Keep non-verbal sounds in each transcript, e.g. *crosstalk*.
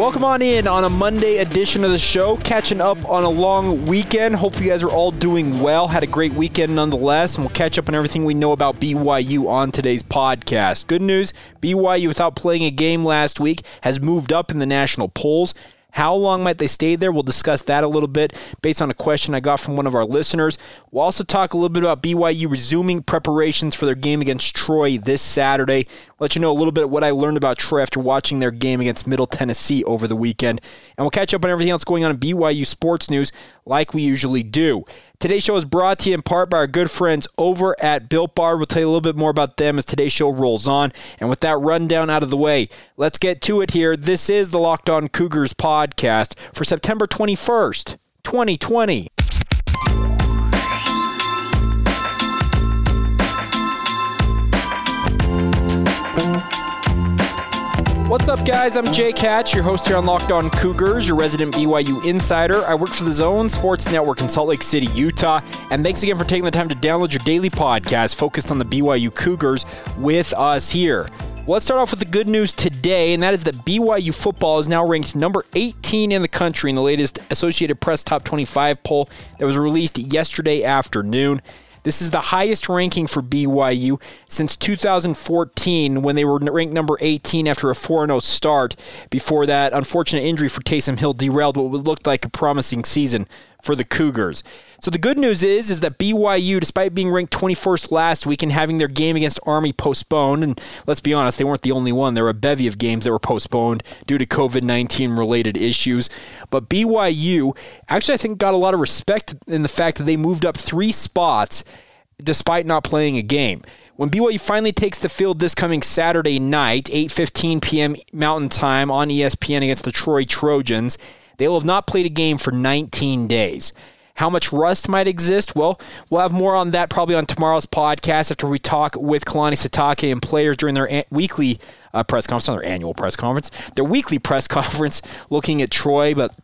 Welcome on in on a Monday edition of the show, catching up on a long weekend. Hopefully, you guys are all doing well. Had a great weekend nonetheless, and we'll catch up on everything we know about BYU on today's podcast. Good news BYU, without playing a game last week, has moved up in the national polls. How long might they stay there? We'll discuss that a little bit based on a question I got from one of our listeners. We'll also talk a little bit about BYU resuming preparations for their game against Troy this Saturday. Let you know a little bit what I learned about Troy after watching their game against Middle Tennessee over the weekend. And we'll catch up on everything else going on in BYU sports news like we usually do. Today's show is brought to you in part by our good friends over at Built Bar. We'll tell you a little bit more about them as today's show rolls on. And with that rundown out of the way, let's get to it here. This is the Locked On Cougars podcast for September 21st, 2020. What's up, guys? I'm Jake Hatch, your host here on Locked On Cougars, your resident BYU insider. I work for the Zone Sports Network in Salt Lake City, Utah. And thanks again for taking the time to download your daily podcast focused on the BYU Cougars with us here. Let's start off with the good news today, and that is that BYU football is now ranked number 18 in the country in the latest Associated Press Top 25 poll that was released yesterday afternoon. This is the highest ranking for BYU since 2014 when they were ranked number 18 after a 4 0 start. Before that unfortunate injury for Taysom Hill derailed what looked like a promising season for the Cougars. So the good news is is that BYU, despite being ranked 21st last week and having their game against Army postponed, and let's be honest, they weren't the only one. There were a bevy of games that were postponed due to COVID-19 related issues. But BYU actually, I think, got a lot of respect in the fact that they moved up three spots despite not playing a game. When BYU finally takes the field this coming Saturday night, 8:15 p.m. Mountain Time on ESPN against the Troy Trojans, they will have not played a game for 19 days. How much rust might exist? Well, we'll have more on that probably on tomorrow's podcast after we talk with Kalani Sitake and players during their a- weekly uh, press conference, not their annual press conference, their weekly press *laughs* conference looking at Troy. But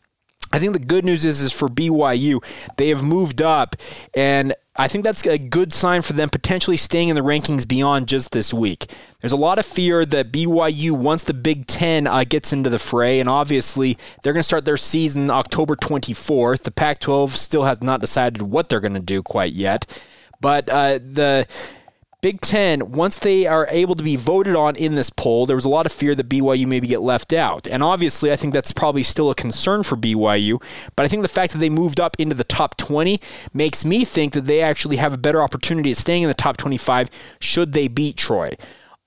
I think the good news is, is for BYU, they have moved up, and I think that's a good sign for them potentially staying in the rankings beyond just this week. There's a lot of fear that BYU, once the Big Ten uh, gets into the fray, and obviously they're going to start their season October 24th. The Pac 12 still has not decided what they're going to do quite yet. But uh, the Big Ten, once they are able to be voted on in this poll, there was a lot of fear that BYU maybe get left out. And obviously, I think that's probably still a concern for BYU. But I think the fact that they moved up into the top 20 makes me think that they actually have a better opportunity at staying in the top 25 should they beat Troy.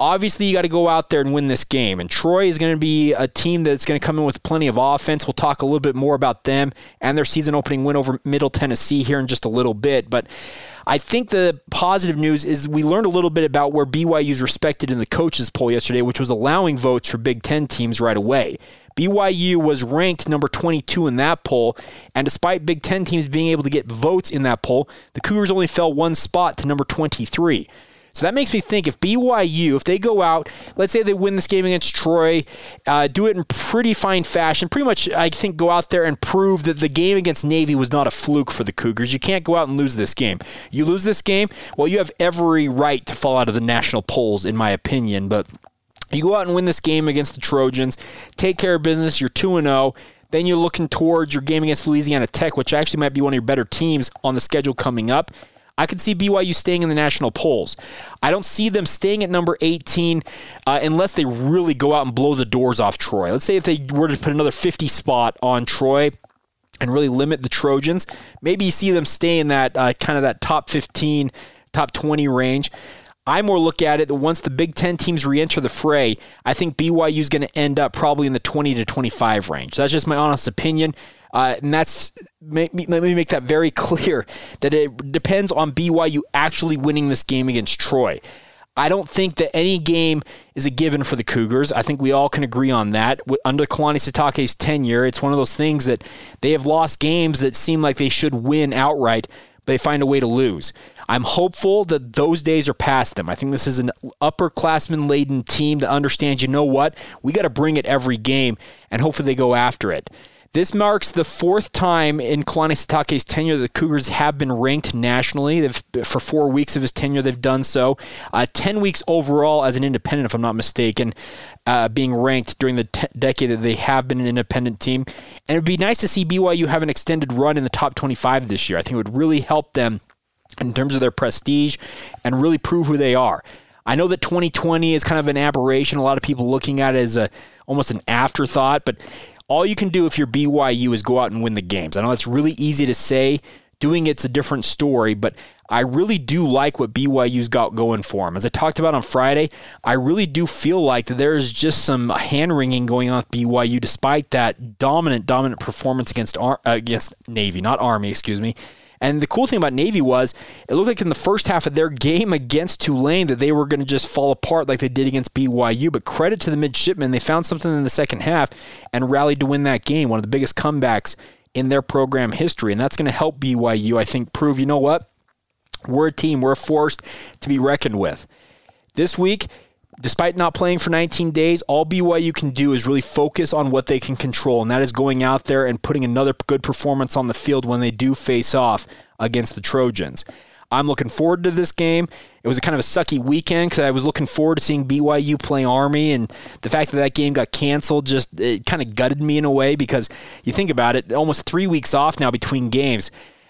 Obviously, you got to go out there and win this game. And Troy is going to be a team that's going to come in with plenty of offense. We'll talk a little bit more about them and their season opening win over Middle Tennessee here in just a little bit. But I think the positive news is we learned a little bit about where BYU is respected in the coaches poll yesterday, which was allowing votes for Big Ten teams right away. BYU was ranked number 22 in that poll, and despite Big Ten teams being able to get votes in that poll, the Cougars only fell one spot to number 23. So that makes me think if BYU, if they go out, let's say they win this game against Troy, uh, do it in pretty fine fashion, pretty much, I think, go out there and prove that the game against Navy was not a fluke for the Cougars. You can't go out and lose this game. You lose this game, well, you have every right to fall out of the national polls, in my opinion. But you go out and win this game against the Trojans, take care of business, you're 2 0. Then you're looking towards your game against Louisiana Tech, which actually might be one of your better teams on the schedule coming up. I could see BYU staying in the national polls. I don't see them staying at number 18 uh, unless they really go out and blow the doors off Troy. Let's say if they were to put another 50 spot on Troy and really limit the Trojans, maybe you see them stay in that uh, kind of that top 15, top 20 range. I more look at it that once the Big Ten teams re-enter the fray, I think BYU is going to end up probably in the 20 to 25 range. That's just my honest opinion. Uh, and that's let me make that very clear that it depends on BYU actually winning this game against Troy. I don't think that any game is a given for the Cougars. I think we all can agree on that. Under Kalani Sitake's tenure, it's one of those things that they have lost games that seem like they should win outright, but they find a way to lose. I'm hopeful that those days are past them. I think this is an upperclassman laden team that understands, you know what, we got to bring it every game, and hopefully they go after it. This marks the fourth time in Kalani Sitake's tenure that the Cougars have been ranked nationally. They've, for four weeks of his tenure, they've done so. Uh, Ten weeks overall as an independent, if I'm not mistaken, uh, being ranked during the decade that they have been an independent team. And it would be nice to see BYU have an extended run in the top 25 this year. I think it would really help them in terms of their prestige and really prove who they are. I know that 2020 is kind of an aberration. A lot of people looking at it as a almost an afterthought, but all you can do if you're BYU is go out and win the games. I know it's really easy to say. Doing it's a different story, but I really do like what BYU's got going for them. As I talked about on Friday, I really do feel like there's just some hand wringing going on with BYU, despite that dominant, dominant performance against uh, against Navy, not Army, excuse me. And the cool thing about Navy was it looked like in the first half of their game against Tulane that they were going to just fall apart like they did against BYU. But credit to the midshipmen, they found something in the second half and rallied to win that game. One of the biggest comebacks in their program history. And that's going to help BYU, I think, prove, you know what? We're a team. We're a force to be reckoned with. This week, despite not playing for 19 days, all BYU can do is really focus on what they can control, and that is going out there and putting another good performance on the field when they do face off against the Trojans. I'm looking forward to this game. It was a kind of a sucky weekend because I was looking forward to seeing BYU play Army, and the fact that that game got canceled just it kind of gutted me in a way because you think about it, almost three weeks off now between games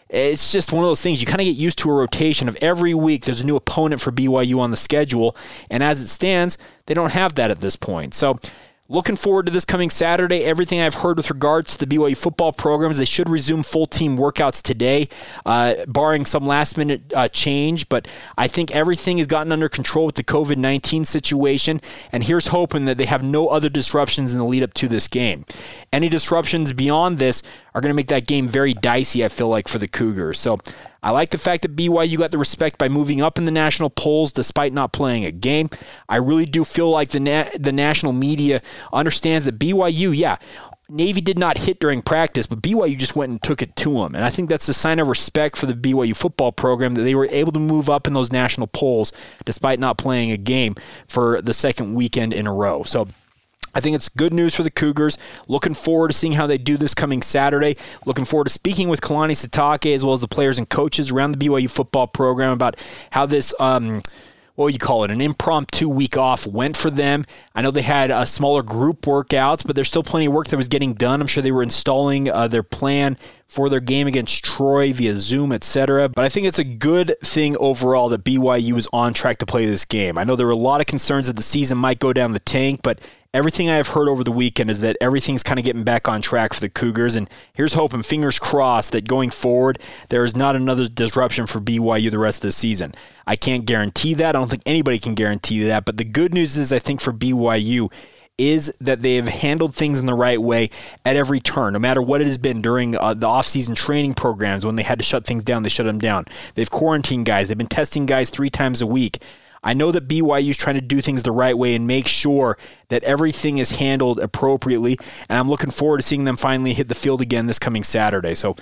it's just one of those things you kind of get used to a rotation of every week there's a new opponent for BYU on the schedule and as it stands they don't have that at this point. So looking forward to this coming Saturday. Everything I've heard with regards to the BYU football programs they should resume full team workouts today uh, barring some last minute uh, change. But I think everything has gotten under control with the COVID-19 situation and here's hoping that they have no other disruptions in the lead up to this game. Any disruptions beyond this are going to make that game very dicey, I feel like, for the Cougars. So I like the fact that BYU got the respect by moving up in the national polls despite not playing a game. I really do feel like the, na- the national media understands that BYU, yeah, Navy did not hit during practice, but BYU just went and took it to them. And I think that's a sign of respect for the BYU football program that they were able to move up in those national polls despite not playing a game for the second weekend in a row. So I think it's good news for the Cougars. Looking forward to seeing how they do this coming Saturday. Looking forward to speaking with Kalani Sitake as well as the players and coaches around the BYU football program about how this. Um, what would you call it, an impromptu week off went for them. I know they had a smaller group workouts, but there's still plenty of work that was getting done. I'm sure they were installing uh, their plan for their game against Troy via Zoom, etc. But I think it's a good thing overall that BYU is on track to play this game. I know there were a lot of concerns that the season might go down the tank, but everything I've heard over the weekend is that everything's kind of getting back on track for the Cougars. And here's hoping, fingers crossed, that going forward, there is not another disruption for BYU the rest of the season. I can't guarantee that. I don't think anybody can guarantee that. But the good news is, I think for BYU, is that they have handled things in the right way at every turn, no matter what it has been during uh, the offseason training programs when they had to shut things down, they shut them down. They've quarantined guys, they've been testing guys three times a week. I know that BYU is trying to do things the right way and make sure that everything is handled appropriately. And I'm looking forward to seeing them finally hit the field again this coming Saturday. So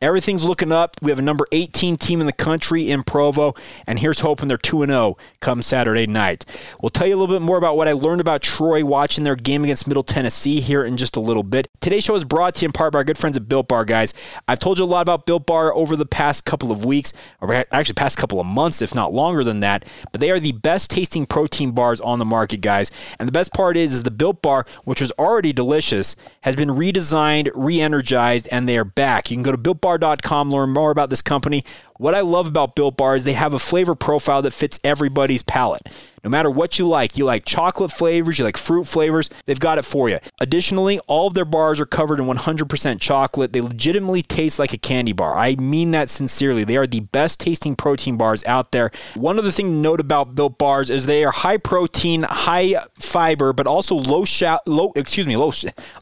Everything's looking up. We have a number 18 team in the country in Provo, and here's hoping they're 2 0 come Saturday night. We'll tell you a little bit more about what I learned about Troy watching their game against Middle Tennessee here in just a little bit. Today's show is brought to you in part by our good friends at Built Bar, guys. I've told you a lot about Built Bar over the past couple of weeks, or actually past couple of months, if not longer than that, but they are the best tasting protein bars on the market, guys. And the best part is, is the Built Bar, which was already delicious, has been redesigned, re energized, and they are back. You can go to Built BuiltBar.com, learn more about this company. What I love about Built Bar is they have a flavor profile that fits everybody's palate. No matter what you like, you like chocolate flavors, you like fruit flavors, they've got it for you. Additionally, all of their bars are covered in 100% chocolate. They legitimately taste like a candy bar. I mean that sincerely. They are the best tasting protein bars out there. One other thing to note about Built Bars is they are high protein, high fiber, but also low sha- low excuse me, low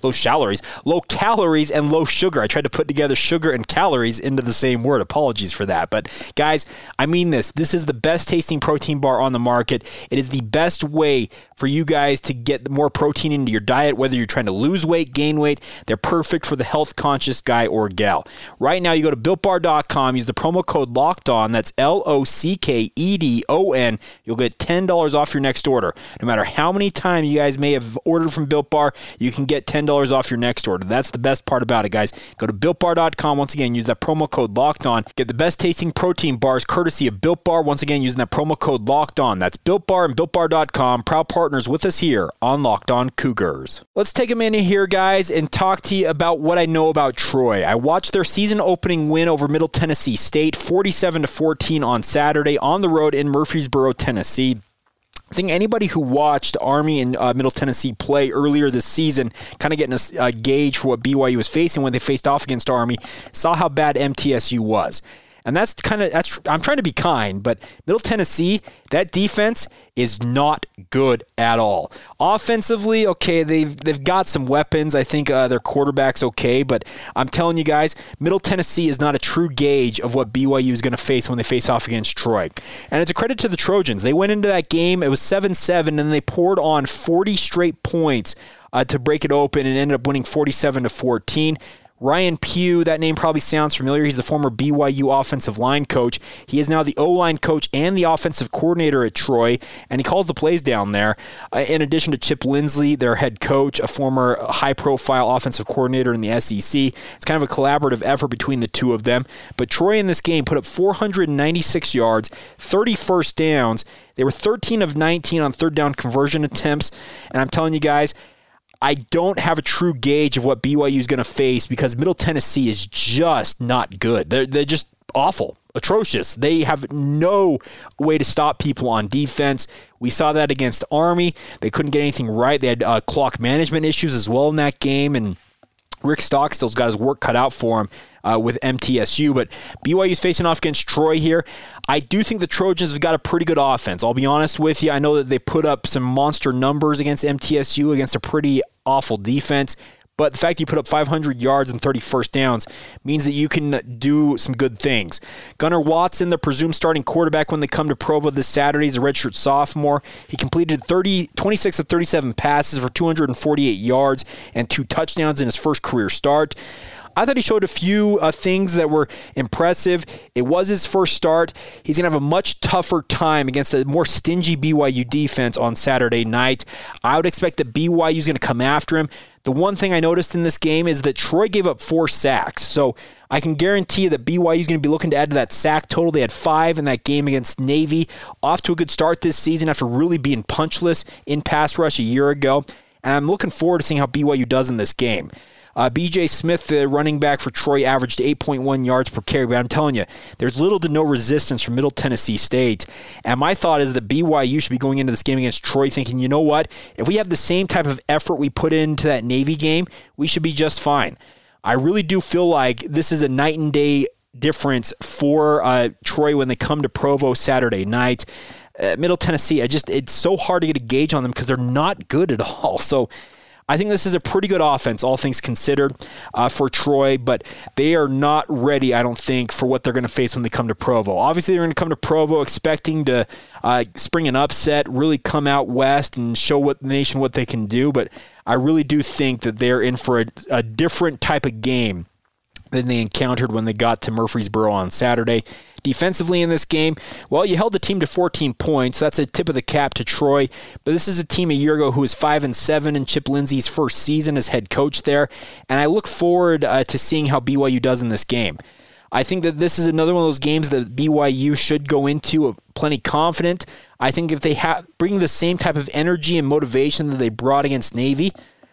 low calories, low calories and low sugar. I tried to put together sugar and calories into the same word. Apologies for that. That. But guys, I mean this. This is the best tasting protein bar on the market. It is the best way for you guys to get more protein into your diet, whether you're trying to lose weight, gain weight. They're perfect for the health conscious guy or gal. Right now, you go to builtbar.com, use the promo code locked on. That's L O C K E D O N. You'll get $10 off your next order. No matter how many times you guys may have ordered from Built Bar, you can get $10 off your next order. That's the best part about it, guys. Go to builtbar.com. Once again, use that promo code locked on. Get the best tasting protein bars courtesy of Built Bar. Once again, using that promo code locked on. That's Built Bar and builtbar.com. Proud partners with us here on Locked On Cougars. Let's take a minute here, guys, and talk to you about what I know about Troy. I watched their season opening win over Middle Tennessee State, 47 to 14 on Saturday on the road in Murfreesboro, Tennessee. I think anybody who watched Army and uh, Middle Tennessee play earlier this season, kind of getting a, a, gauge for what BYU was facing when they faced off against Army, saw how bad MTSU was. And that's kind of that's I'm trying to be kind, but Middle Tennessee, that defense is not good at all. Offensively, okay, they've they've got some weapons. I think uh, their quarterback's okay, but I'm telling you guys, Middle Tennessee is not a true gauge of what BYU is going to face when they face off against Troy. And it's a credit to the Trojans. They went into that game, it was 7-7 and they poured on 40 straight points uh, to break it open and ended up winning 47 to 14. Ryan Pugh, that name probably sounds familiar. He's the former BYU offensive line coach. He is now the O line coach and the offensive coordinator at Troy, and he calls the plays down there. Uh, in addition to Chip Lindsey, their head coach, a former high profile offensive coordinator in the SEC. It's kind of a collaborative effort between the two of them. But Troy in this game put up 496 yards, 30 first downs. They were 13 of 19 on third down conversion attempts. And I'm telling you guys, I don't have a true gauge of what BYU is going to face because Middle Tennessee is just not good. They're, they're just awful, atrocious. They have no way to stop people on defense. We saw that against Army. They couldn't get anything right. They had uh, clock management issues as well in that game, and Rick Stockstill's got his work cut out for him uh, with MTSU. But BYU is facing off against Troy here. I do think the Trojans have got a pretty good offense. I'll be honest with you. I know that they put up some monster numbers against MTSU against a pretty awful defense. But the fact you put up 500 yards and 30 first downs means that you can do some good things. Gunnar Watson, the presumed starting quarterback when they come to Provo this Saturday, is a redshirt sophomore. He completed 30, 26 of 37 passes for 248 yards and two touchdowns in his first career start. I thought he showed a few uh, things that were impressive. It was his first start. He's going to have a much tougher time against a more stingy BYU defense on Saturday night. I would expect that BYU is going to come after him. The one thing I noticed in this game is that Troy gave up four sacks. So I can guarantee that BYU is going to be looking to add to that sack total. They had five in that game against Navy. Off to a good start this season after really being punchless in pass rush a year ago. And I'm looking forward to seeing how BYU does in this game. Uh, BJ Smith, the running back for Troy, averaged 8.1 yards per carry. But I'm telling you, there's little to no resistance from Middle Tennessee State. And my thought is that BYU should be going into this game against Troy thinking, you know what? If we have the same type of effort we put into that Navy game, we should be just fine. I really do feel like this is a night and day difference for uh, Troy when they come to Provo Saturday night. Uh, Middle Tennessee, I just it's so hard to get a gauge on them because they're not good at all. *laughs* So I think this is a pretty good offense, all things considered, uh, for Troy, but they are not ready, I don't think, for what they're going to face when they come to Provo. Obviously, they're going to come to Provo expecting to uh, spring an upset, really come out west and show what the nation what they can do, but I really do think that they're in for a, a different type of game than they encountered when they got to Murfreesboro on Saturday. Defensively in this game, well, you held the team to 14 points. So that's a tip of the cap to Troy. But this is a team a year ago who was five and seven in Chip Lindsey's first season as head coach there, and I look forward uh, to seeing how BYU does in this game. I think that this is another one of those games that BYU should go into plenty confident. I think if they have bring the same type of energy and motivation that they brought against Navy,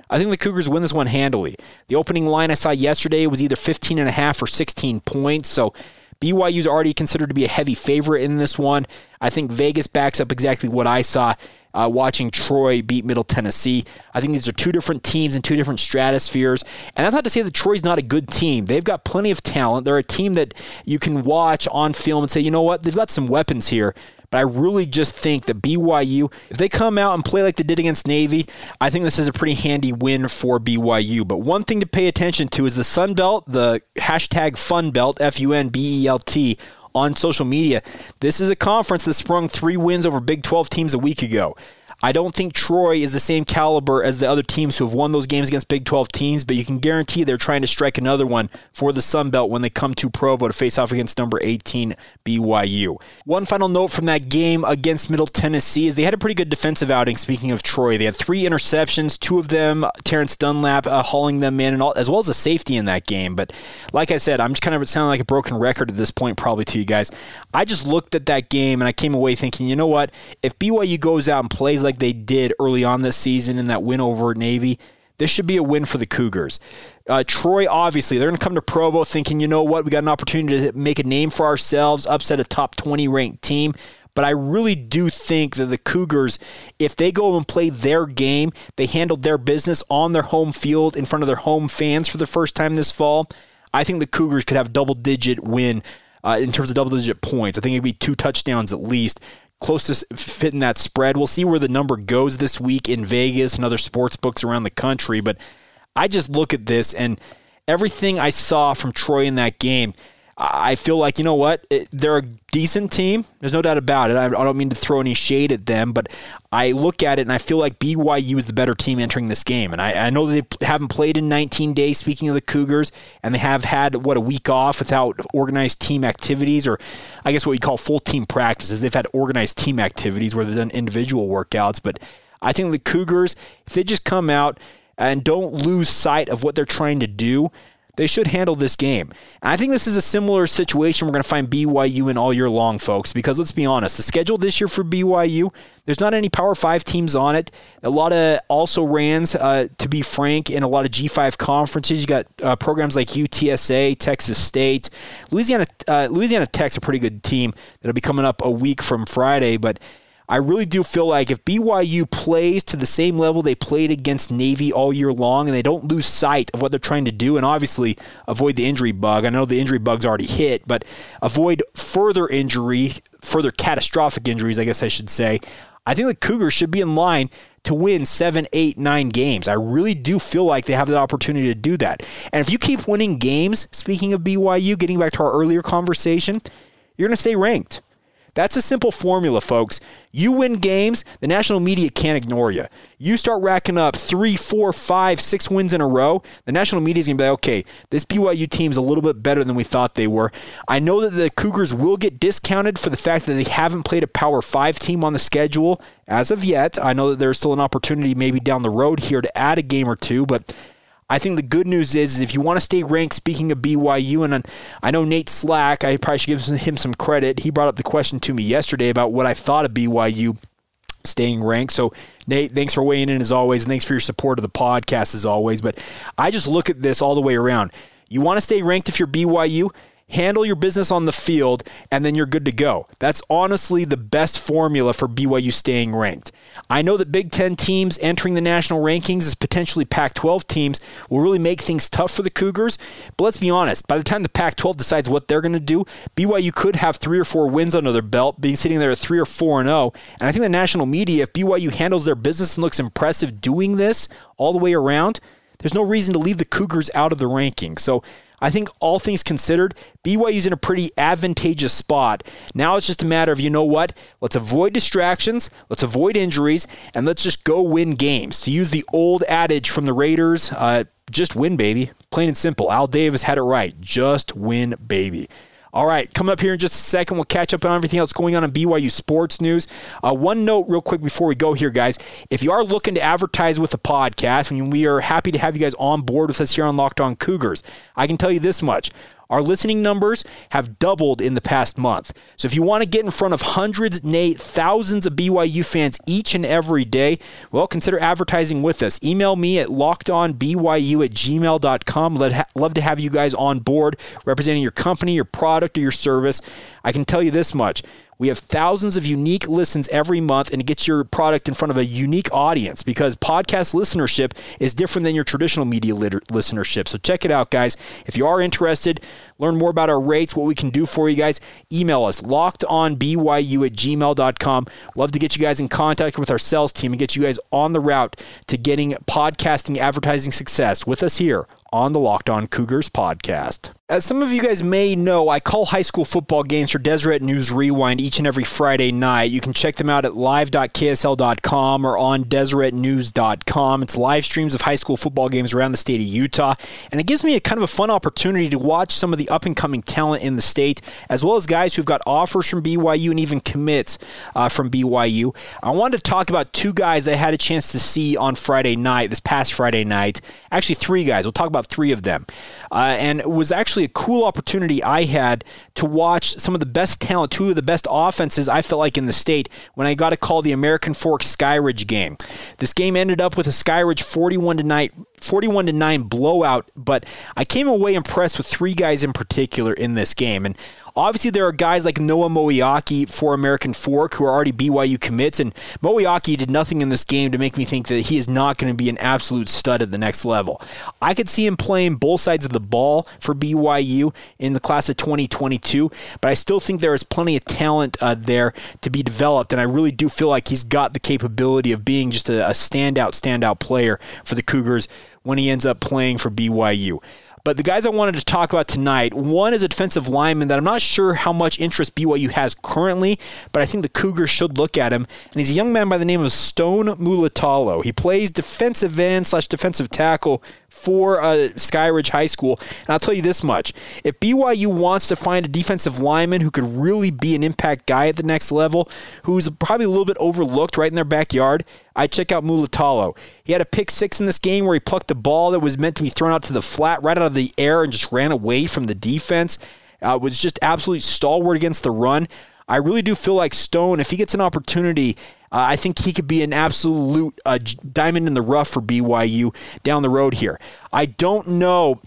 I think the Cougars win this one handily. The opening line I saw yesterday was either 15 and a half or 16 points, so BYU is already considered to be a heavy favorite in this one. I think Vegas backs up exactly what I saw uh, watching Troy beat Middle Tennessee. I think these are two different teams in two different stratospheres. And that's not to say that Troy's not a good team. They've got plenty of talent. They're a team that you can watch on film and say, you know what, they've got some weapons here. But I really just think that BYU, if they come out and play like they did against Navy, I think this is a pretty handy win for BYU. But one thing to pay attention to is the Sun Belt, the hashtag Fun Belt, F U N B E L T, on social media. This is a conference that sprung three wins over Big 12 teams a week ago. I don't think Troy is the same caliber as the other teams who have won those games against Big 12 teams, but you can guarantee they're trying to strike another one for the Sun Belt when they come to Provo to face off against number 18 BYU. One final note from that game against Middle Tennessee is they had a pretty good defensive outing. Speaking of Troy, they had three interceptions, two of them Terrence Dunlap uh, hauling them in, and all, as well as a safety in that game. But like I said, I'm just kind of sounding like a broken record at this point, probably to you guys. I just looked at that game and I came away thinking, you know what? If BYU goes out and plays like like they did early on this season in that win over Navy, this should be a win for the Cougars. Uh, Troy, obviously, they're going to come to Provo thinking, you know what, we got an opportunity to make a name for ourselves, upset a top 20 ranked team. But I really do think that the Cougars, if they go and play their game, they handled their business on their home field in front of their home fans for the first time this fall. I think the Cougars could have double digit win uh, in terms of double digit points. I think it'd be two touchdowns at least closest fit in that spread. We'll see where the number goes this week in Vegas and other sports books around the country. But I just look at this and everything I saw from Troy in that game I feel like, you know what? they're a decent team. There's no doubt about it. I, don't mean to throw any shade at them, but I look at it and I feel like BYU is the better team entering this game. And I, I know they haven't played in 19 days, speaking of the Cougars, and they have had, what, a week off without organized team activities, or I guess what we call full team practices. They've had organized team activities where they've done individual workouts. But I think the Cougars, if they just come out and don't lose sight of what they're trying to do, they should handle this game. And I think this is a similar situation we're going to find BYU in all year long, folks, because let's be honest, the schedule this year for BYU, there's not any Power 5 teams on it. A lot of also rans, uh, to be frank, in a lot of G5 conferences. You got uh, programs like UTSA, Texas State. Louisiana, uh, Louisiana Tech's a pretty good team that'll be coming up a week from Friday, but I really do feel like if BYU plays to the same level they played against Navy all year long and they don't lose sight of what they're trying to do and obviously avoid the injury bug. I know the injury bug's already hit, but avoid further injury, further catastrophic injuries, I guess I should say. I think the Cougars should be in line to win seven, eight, nine games. I really do feel like they have the opportunity to do that. And if you keep winning games, speaking of BYU, getting back to our earlier conversation, you're going to stay ranked. That's a simple formula, folks. You win games, the national media can't ignore you. You start racking up three, four, five, six wins in a row, the national media is going to be like, okay, this BYU team's a little bit better than we thought they were. I know that the Cougars will get discounted for the fact that they haven't played a Power 5 team on the schedule as of yet. I know that there's still an opportunity maybe down the road here to add a game or two, but I think the good news is, is if you want to stay ranked, speaking of BYU, and I know Nate Slack, I probably should give him some credit. He brought up the question to me yesterday about what I thought of BYU staying ranked. So, Nate, thanks for weighing in as always, and thanks for your support of the podcast as always. But I just look at this all the way around. You want to stay ranked if you're BYU? Handle your business on the field, and then you're good to go. That's honestly the best formula for BYU staying ranked. I know that Big Ten teams entering the national rankings as potentially Pac 12 teams will really make things tough for the Cougars, but let's be honest, by the time the Pac 12 decides what they're going to do, BYU could have three or four wins under their belt, being sitting there at 3 or 4 and 0. And I think the national media, if BYU handles their business and looks impressive doing this all the way around, there's no reason to leave the Cougars out of the rankings. So I think all things considered, BYU's in a pretty advantageous spot. Now it's just a matter of, you know what? Let's avoid distractions, let's avoid injuries, and let's just go win games. To use the old adage from the Raiders, uh, just win, baby. Plain and simple. Al Davis had it right. Just win, baby. All right, coming up here in just a second, we'll catch up on everything else going on in BYU sports news. Uh, one note, real quick, before we go here, guys. If you are looking to advertise with the podcast, and we are happy to have you guys on board with us here on Locked On Cougars, I can tell you this much. Our listening numbers have doubled in the past month. So if you want to get in front of hundreds, nay, thousands of BYU fans each and every day, well, consider advertising with us. Email me at lockedonbyu at gmail.com. Love to have you guys on board representing your company, your product, or your service. I can tell you this much. We have thousands of unique listens every month, and it gets your product in front of a unique audience because podcast listenership is different than your traditional media listenership. So check it out, guys. If you are interested, learn more about our rates, what we can do for you guys, email us lockedonbyu at gmail.com. Love to get you guys in contact with our sales team and get you guys on the route to getting podcasting advertising success with us here on the Locked On Cougars podcast. As some of you guys may know, I call high school football games for Deseret News Rewind each and every Friday night. You can check them out at live.ksl.com or on deseretnews.com. It's live streams of high school football games around the state of Utah, and it gives me a kind of a fun opportunity to watch some of the up and coming talent in the state, as well as guys who've got offers from BYU and even commits uh, from BYU. I wanted to talk about two guys I had a chance to see on Friday night, this past Friday night. Actually, three guys. We'll talk about three of them. Uh, and it was actually a cool opportunity I had to watch some of the best talent, two of the best offenses I felt like in the state when I got to call the American Fork Skyridge game. This game ended up with a Skyridge 41 to 9 41 to 9 blowout, but I came away impressed with three guys in particular in this game. And Obviously, there are guys like Noah Moeaki for American Fork who are already BYU commits, and Moeaki did nothing in this game to make me think that he is not going to be an absolute stud at the next level. I could see him playing both sides of the ball for BYU in the class of 2022, but I still think there is plenty of talent uh, there to be developed, and I really do feel like he's got the capability of being just a, a standout, standout player for the Cougars when he ends up playing for BYU. But the guys I wanted to talk about tonight, one is a defensive lineman that I'm not sure how much interest BYU has currently, but I think the Cougars should look at him. And he's a young man by the name of Stone Mulatalo. He plays defensive end slash defensive tackle for uh, Skyridge High School. And I'll tell you this much if BYU wants to find a defensive lineman who could really be an impact guy at the next level, who's probably a little bit overlooked right in their backyard, I check out Mulatalo. He had a pick six in this game where he plucked a ball that was meant to be thrown out to the flat right out of the air and just ran away from the defense. Uh, was just absolutely stalwart against the run. I really do feel like Stone, if he gets an opportunity, uh, I think he could be an absolute uh, diamond in the rough for BYU down the road here. I don't know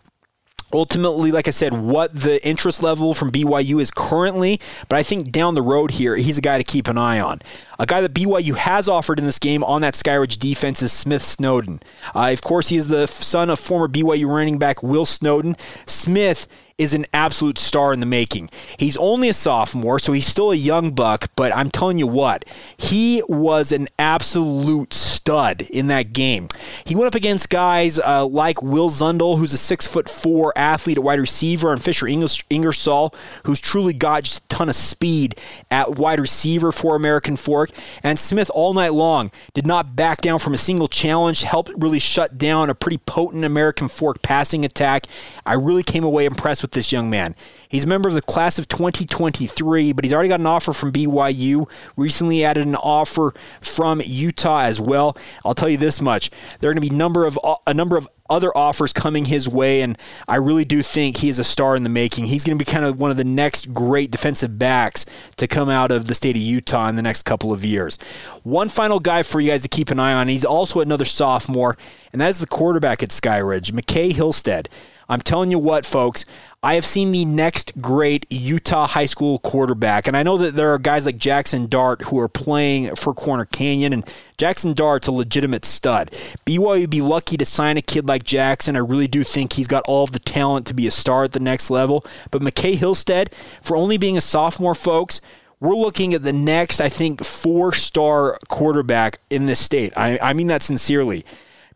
ultimately, like I said, what the interest level from BYU is currently, but I think down the road here, he's a guy to keep an eye on. A guy that BYU has offered in this game on that Skyridge defense is Smith Snowden. Uh, of course, he is the son of former BYU running back Will Snowden. Smith is an absolute star in the making. He's only a sophomore, so he's still a young buck, but I'm telling you what, he was an absolute stud in that game. He went up against guys uh, like Will Zundel, who's a six foot four athlete at wide receiver, and Fisher Ingersoll, who's truly got just a ton of speed at wide receiver for American Fork. And Smith all night long did not back down from a single challenge, helped really shut down a pretty potent American Fork passing attack. I really came away impressed with this young man. He's a member of the class of 2023, but he's already got an offer from BYU. Recently added an offer from Utah as well. I'll tell you this much: there are going to be number of uh, a number of other offers coming his way, and I really do think he is a star in the making. He's going to be kind of one of the next great defensive backs to come out of the state of Utah in the next couple of years. One final guy for you guys to keep an eye on. He's also another sophomore, and that is the quarterback at Skyridge, McCae Hillstead. I'm telling you what, folks, I have seen the next great Utah high school quarterback. And I know that there are guys like Jackson Dart who are playing for Corner Canyon, and Jackson Dart's a legitimate stud. BYU would be lucky to sign a kid like Jackson. I really do think he's got all of the talent to be a star at the next level. But McCae Hillstead, for only being a sophomore, folks, we're looking at the next, I think, four star quarterback in this state. I, I mean that sincerely.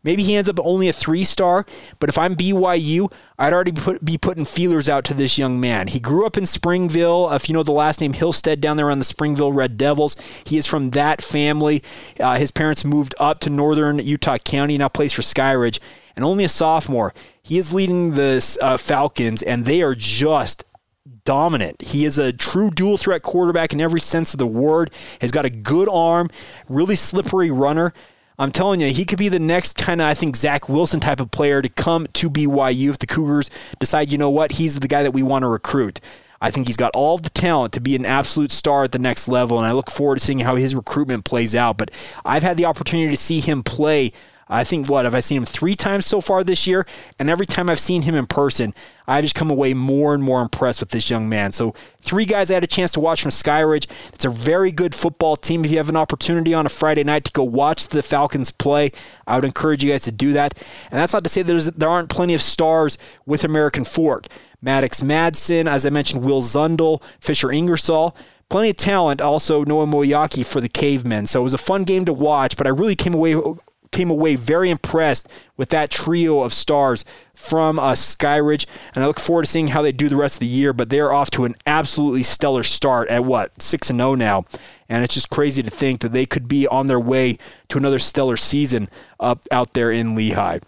Maybe he ends up only a three star, but if I'm BYU, I'd already be, put, be putting feelers out to this young man. He grew up in Springville. If you know the last name Hillstead down there on the Springville Red Devils, he is from that family. Uh, his parents moved up to northern Utah County, now plays for Skyridge, and only a sophomore. He is leading the uh, Falcons, and they are just dominant. He is a true dual threat quarterback in every sense of the word. Has got a good arm, really slippery runner. I'm telling you, he could be the next kind of, I think, Zach Wilson type of player to come to BYU if the Cougars decide, you know what, he's the guy that we want to recruit. I think he's got all the talent to be an absolute star at the next level, and I look forward to seeing how his recruitment plays out. But I've had the opportunity to see him play I think what have I seen him three times so far this year, and every time I've seen him in person, I just come away more and more impressed with this young man. So three guys I had a chance to watch from Skyridge. It's a very good football team. If you have an opportunity on a Friday night to go watch the Falcons play, I would encourage you guys to do that. And that's not to say there aren't plenty of stars with American Fork. Maddox Madsen, as I mentioned, Will Zundel, Fisher Ingersoll plenty of talent. Also, Noah Moeaki for the Cavemen. So it was a fun game to watch, but I really came away came away very impressed with that trio of stars from uh, Skyridge, and I look forward to seeing how they do the rest of the year. But they're off to an absolutely stellar start at what six and zero oh now, and it's just crazy to think that they could be on their way to another stellar season up out there in Lehi.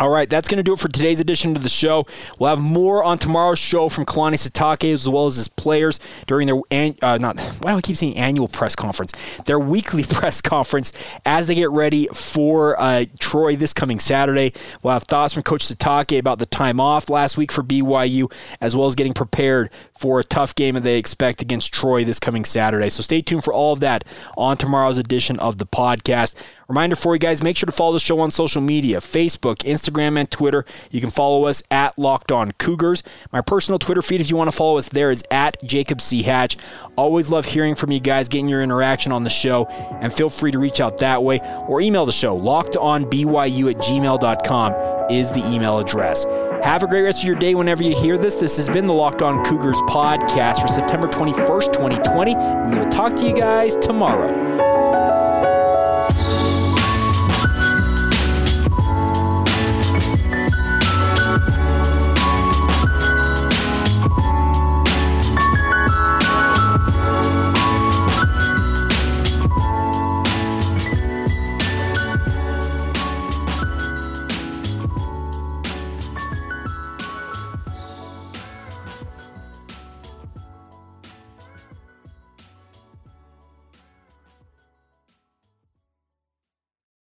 All right, that's going to do it for today's edition of the show. We'll have more on tomorrow's show from Kalani Sitake as well as his players during their uh, not why do I keep saying annual press conference? Their *laughs* weekly press conference as they get ready for uh, Troy this coming Saturday. We'll have thoughts from Coach Sitake about the time off last week for BYU as well as getting prepared for a tough game that they expect against Troy this coming Saturday. So stay tuned for all of that on tomorrow's edition of the podcast. Reminder for you guys, make sure to follow the show on social media Facebook, Instagram, and Twitter. You can follow us at Locked On Cougars. My personal Twitter feed, if you want to follow us there, is at Jacob C. Hatch. Always love hearing from you guys, getting your interaction on the show, and feel free to reach out that way or email the show. LockedOnBYU at gmail.com is the email address. Have a great rest of your day whenever you hear this. This has been the Locked On Cougars podcast for September 21st, 2020. We will talk to you guys tomorrow.